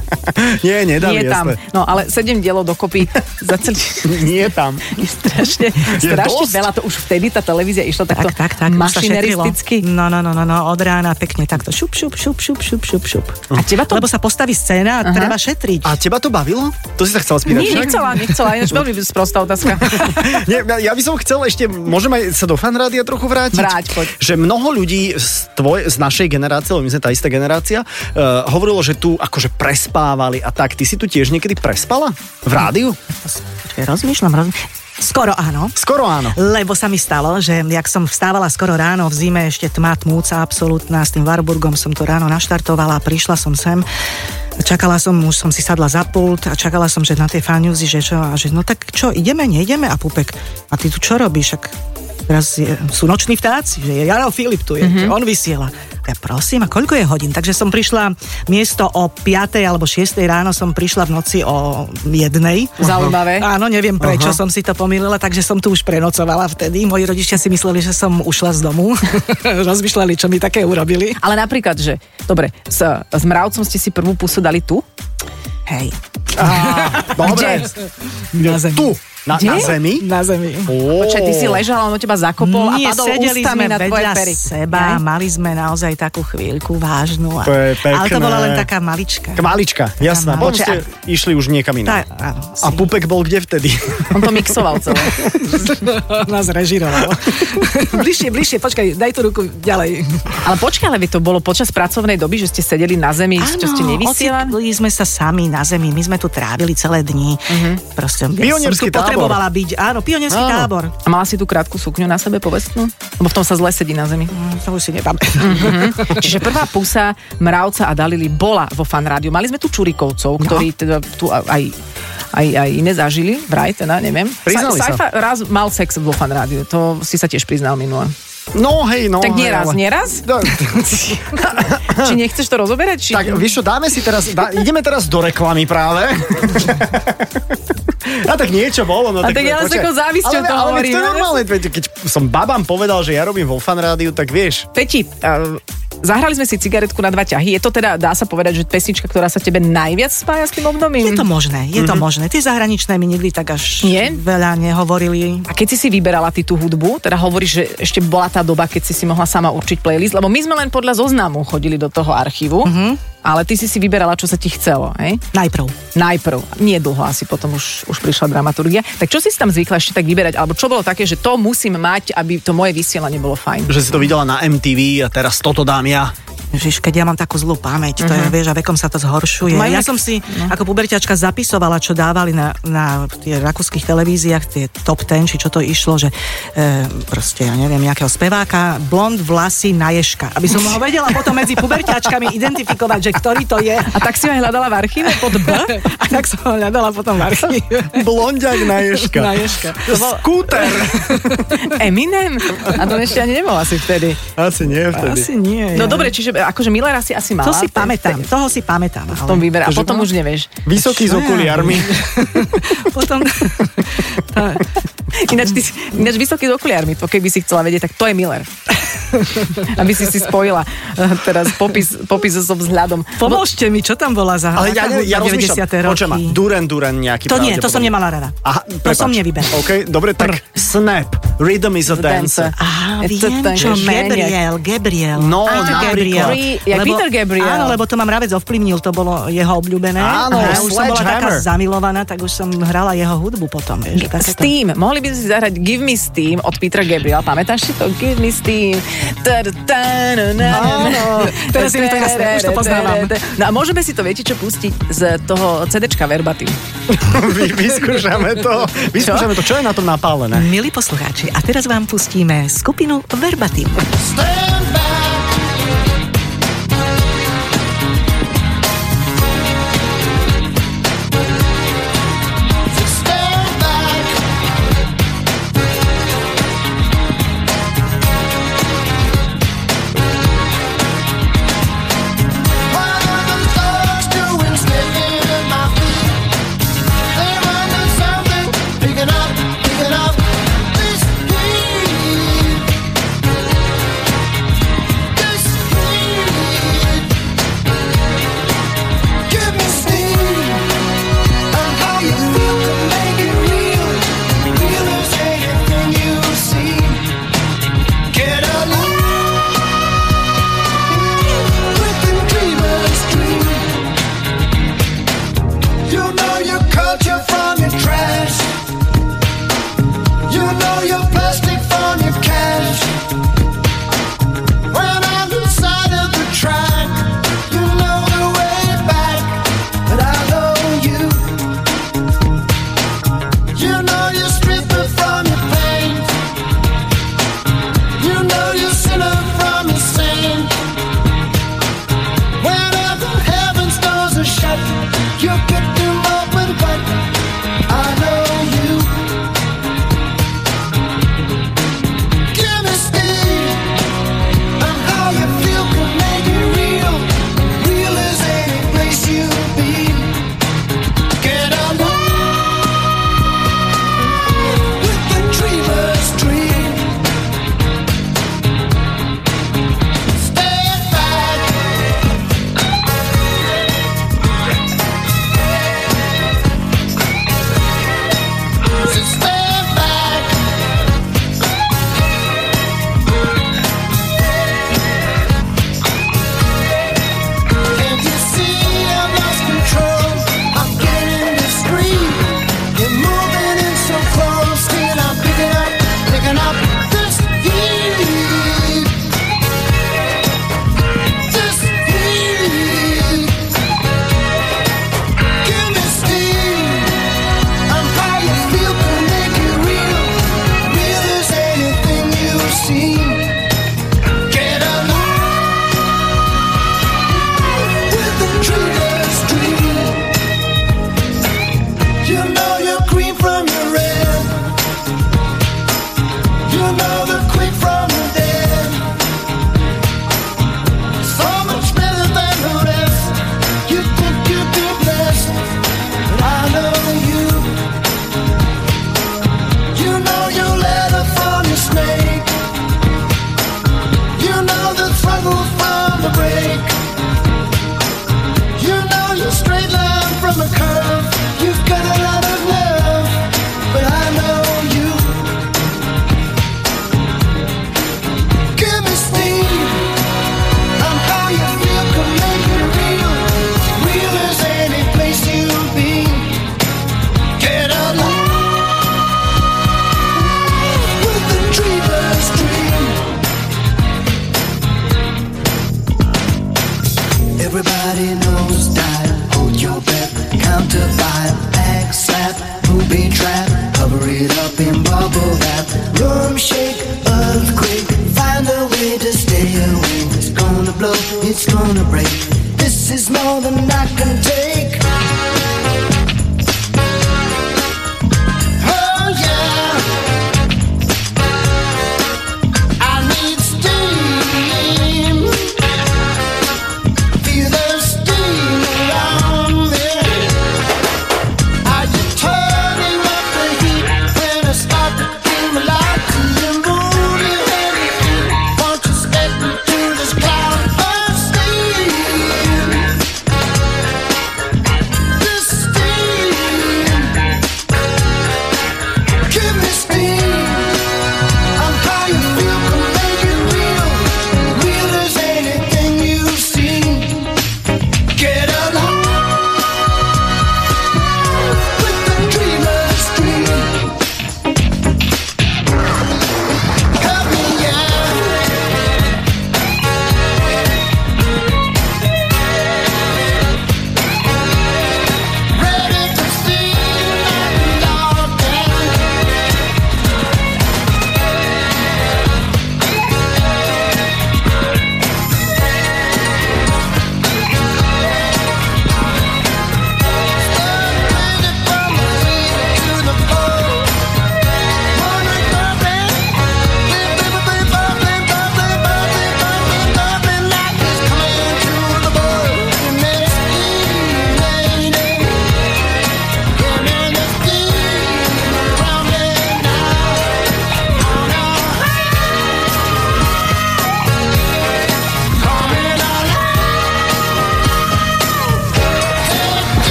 Nie, nedali, Nie tam. jasné. No ale sedem dielov dokopy za celý... Nie tam. Je strašne, Je strašne dosť. veľa. To už vtedy tá televízia išla takto Tak, tak, tak. mašineristicky. No, no, no, no, no, od rána pekne takto šup, šup, šup, šup, šup, šup, šup. A teba to... Lebo sa postaví scéna a treba šetriť. A teba to bavilo? To si sa chcela spýtať Nie, však? nechcela, nechcela. Ináč veľmi sprostá otázka. Nie, ja by som chcel ešte, môžem aj sa do fanrádia trochu vrátiť? Vráť, poď. Že mnoho ľudí z, tvoj, z našej generácie, lebo my sme tá istá generácia, uh, hovorilo, že tu akože prespávali a tak. Ty si tu tiež niekedy prespala? V rádiu? Počkaj, rozmýšľam, rozmýšľam. Skoro áno. Skoro áno. Lebo sa mi stalo, že jak som vstávala skoro ráno v zime, ešte tma tmúca absolútna, s tým Warburgom som to ráno naštartovala, prišla som sem, čakala som, už som si sadla za pult a čakala som, že na tie fanúzy, že čo, a že no tak čo, ideme, neideme? A Pupek, a ty tu čo robíš? Ak teraz je, sú noční vtáci, že je Jaro Filip tu je, mm-hmm. že on vysiela. Ja prosím, a koľko je hodín? Takže som prišla miesto o 5. alebo 6. ráno som prišla v noci o jednej. Zaujímavé. Áno, neviem prečo som si to pomýlila, takže som tu už prenocovala vtedy. Moji rodičia si mysleli, že som ušla z domu. Rozmýšľali, čo mi také urobili. Ale napríklad, že dobre, s, s mravcom ste si prvú pusu dali tu? Hej. Dobre. Na zemi. Tu, na, Kde? na zemi. Na zemi. Počkaj, ty si ležala, on o teba zakopol Nie, a padol sedeli ústami sme na tvoje vedľa pery. seba, Jaj. mali sme naozaj takú chvíľku vážnu. A, To je ale to pekné. bola len taká malička. Malička, jasná. Taká Potom ste išli už niekam Tá, inám. áno, A Pupek bol kde vtedy? On to mixoval celé. nás režiroval. bližšie, bližšie, počkaj, daj tú ruku ďalej. Ale počkaj, ale to bolo počas pracovnej doby, že ste sedeli na zemi, čo ste nevysielali? sme sa sami na zemi, my sme tu trávili celé dni. Uh-huh. Proste, ja Potrebovala byť, áno, pionierský Áno. tábor. A mala si tú krátku sukňu na sebe povestnú? Lebo v tom sa zle sedí na zemi. Mm, To už si nepamätám. Mhm. Čiže prvá pusa Mravca a Dalili bola vo fan rádiu. Mali sme tu Čurikovcov, ktorí teda tu aj aj, aj iné zažili, vraj, teda, neviem. Priznali sa. Saifa raz mal sex vo fan rádiu, to si sa tiež priznal minule. No hej, no tak hej, nieraz, ale- nieraz? No, Či nechceš to rozoberať? Či... tak vieš čo, dáme si teraz, dá, ideme teraz do reklamy práve. A tak niečo bolo. No, A tak ja len s takou závisťou ale, to ale, ale hovorím, to je no, normálne, veď keď som babám povedal, že ja robím vo fan rádiu, tak vieš. Peti, uh, zahrali sme si cigaretku na dva ťahy. Je to teda, dá sa povedať, že pesnička, ktorá sa tebe najviac spája s tým obdobím? Je to možné, je to Mhm. možné. Tie zahraničné mi nikdy tak až Nie? veľa nehovorili. A keď si si vyberala ty tú hudbu, teda hovoríš, že ešte bola tá doba, keď si si mohla sama určiť playlist, lebo my sme len podľa zoznamu chodili do toho archívu, ale ty si si vyberala, čo sa ti chcelo, hej? Najprv. Najprv. Nie dlho asi, potom už, už prišla dramaturgia. Tak čo si si tam zvykla ešte tak vyberať? Alebo čo bolo také, že to musím mať, aby to moje vysielanie bolo fajn? Že si to videla na MTV a teraz toto dám ja. Žiž, keď ja mám takú zlú pamäť, to je, vieš, a vekom sa to zhoršuje. Majú ja som si ako puberťačka zapisovala, čo dávali na, na tie rakúskych televíziách, tie top ten, či čo to išlo, že e, proste, ja neviem, nejakého speváka, blond vlasy na ješka. Aby som ho vedela potom medzi puberťačkami identifikovať, že ktorý to je. A tak si ho aj hľadala v archíve pod B? A tak som ho hľadala potom v archíve. Blondiak na ješka. Na ješka. Skúter. Eminem? A to ešte ani nebol asi vtedy. Asi nie vtedy. Asi nie. No ja. dobre, čiže akože Millera si asi mala. To si pamätám, toho si pamätám. V tom výbere. A potom už nevieš. Vysoký s okuliarmi. potom... Ináč, ty, ináč vysoký s okuliarmi, to keby si chcela vedieť, tak to je Miller. Aby si si spojila eh, teraz popis, popis so vzhľadom. pomôžte mi, čo tam bola za Ale ja, ne, ja hudba 90. rozmýšľam, roky? počujem Duran Duran nejaký To nie, to som nemala rada. Aha, To som nevyberala. OK, dobre, tak Snap, Rhythm is a Dancer. Á, viem, čo, Gabriel, Gabriel. No, Á, napríklad. Ja Peter Gabriel. Áno, lebo to ma mravec ovplyvnil, to bolo jeho obľúbené. Áno, a ja už som bola taká zamilovaná, tak už som hrala jeho hudbu potom. Vieš, takéto. Steam. Mohli by si zahrať Give Me Steam od Petra Gabriel. Pamätáš si to? Give Me Steam. Áno. Teraz je mi to jasné, už to poznávam. No a môžeme si to, viete čo, pustiť z toho CDčka Verbatim. Vy, vyskúšame to. Vyskúšame to. Čo je na tom napálené? Milí poslucháči, a teraz vám pustíme skupinu Verbatim. Picking up,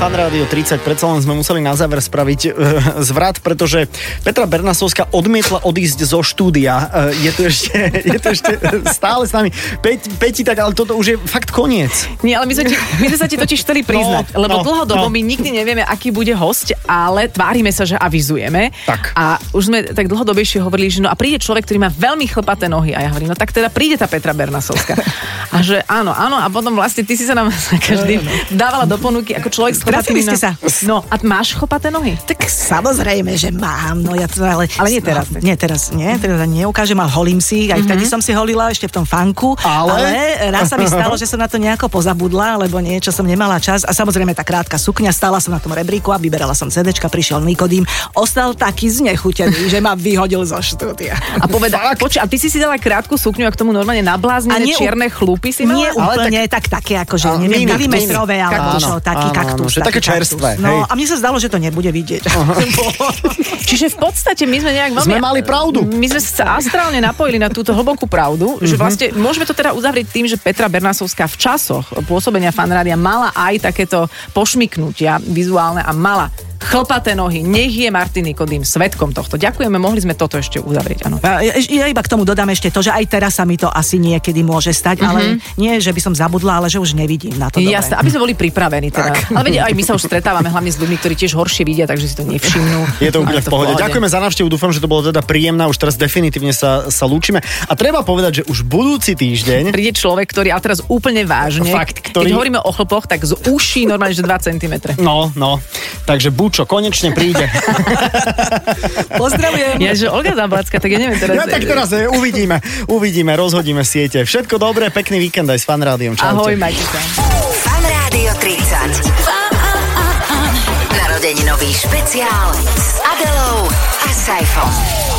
Fan Rádio 30, predsa len sme museli na záver spraviť e, zvrat, pretože Petra Bernasovská odmietla odísť zo štúdia. E, je tu ešte, je tu ešte stále s nami. Peť, Peti, tak ale toto už je fakt koniec. Nie, ale my sme, ti, my sme sa ti totiž chceli priznať, No, lebo no, dlhodobo no. my nikdy nevieme, aký bude host, ale tvárime sa, že avizujeme. Tak. A už sme tak dlhodobejšie hovorili, že no a príde človek, ktorý má veľmi chlpaté nohy. A ja hovorím, no tak teda príde tá Petra Bernasovská. A že áno, áno, a potom vlastne ty si sa nám za každým dávala do ponuky ako človek s Trafili ste sa. No, a máš chlpaté nohy? Tak samozrejme, že mám, no ja to, ale... Ale nie teraz. No, nie teraz, nie, teraz ani neukážem, ale holím si, aj vtedy som si holila ešte v tom fanku, Ale? ale raz sa mi stalo, že som na to nejako pozabudla, lebo niečo som nemala čas a samozrejme tá krátka sukňa, stála som na tom rebríku a vyberala som CDčka, prišiel Nikodým, ostal taký znechutený, že ma vyhodil zo štúdia. A poveda, počuj, a ty si si dala krátku sukňu a k tomu normálne nabláznené nie čierne chlúpy si mala? Nie úplne, tak, také akože, neviem, milimetrové, Áno, čo, taký kaktus. Že také kaktus. čerstvé, hej. No a mne sa zdalo, že to nebude vidieť. Čiže v podstate my sme nejak veľmi... Sme mali pravdu. My sme sa astrálne napojili na túto hlbokú pravdu, že vlastne môžeme to teda uzavrieť tým, že Petra Bernasovská v časoch pôsobenia fanrádia mala aj takéto pošmiknutia vizuálne a mala chlpaté nohy. Nech je Martin Nikodým svetkom tohto. Ďakujeme, mohli sme toto ešte uzavrieť. Áno. Ja, iba k tomu dodám ešte to, že aj teraz sa mi to asi niekedy môže stať, ale nie, že by som zabudla, ale že už nevidím na to. Jasné, aby sme boli pripravení teda. Ale veď aj my sa už stretávame hlavne s ľuďmi, ktorí tiež horšie vidia, takže si to nevšimnú. Je to úplne Ale v pohode. Ďakujeme za návštevu, dúfam, že to bolo teda príjemná. Už teraz definitívne sa, sa lúčime. A treba povedať, že už budúci týždeň príde človek, ktorý, ale teraz úplne vážne, Fakt, keď ktorý- hovoríme o chlpoch, tak z uší normálne, že 2 cm. No, no. Takže Bučo konečne príde. Pozdravujem. Ja, že Olga Zablacka, tak ja neviem teraz. Ja tak teraz eh, uvidíme, uvidíme, rozhodíme siete. Všetko dobré, pekný víkend aj s Fan Rádiom. Čaute. Ahoj, majte sa. Fan Rádio 30. Narodeninový špeciál s Adelou a Saifom.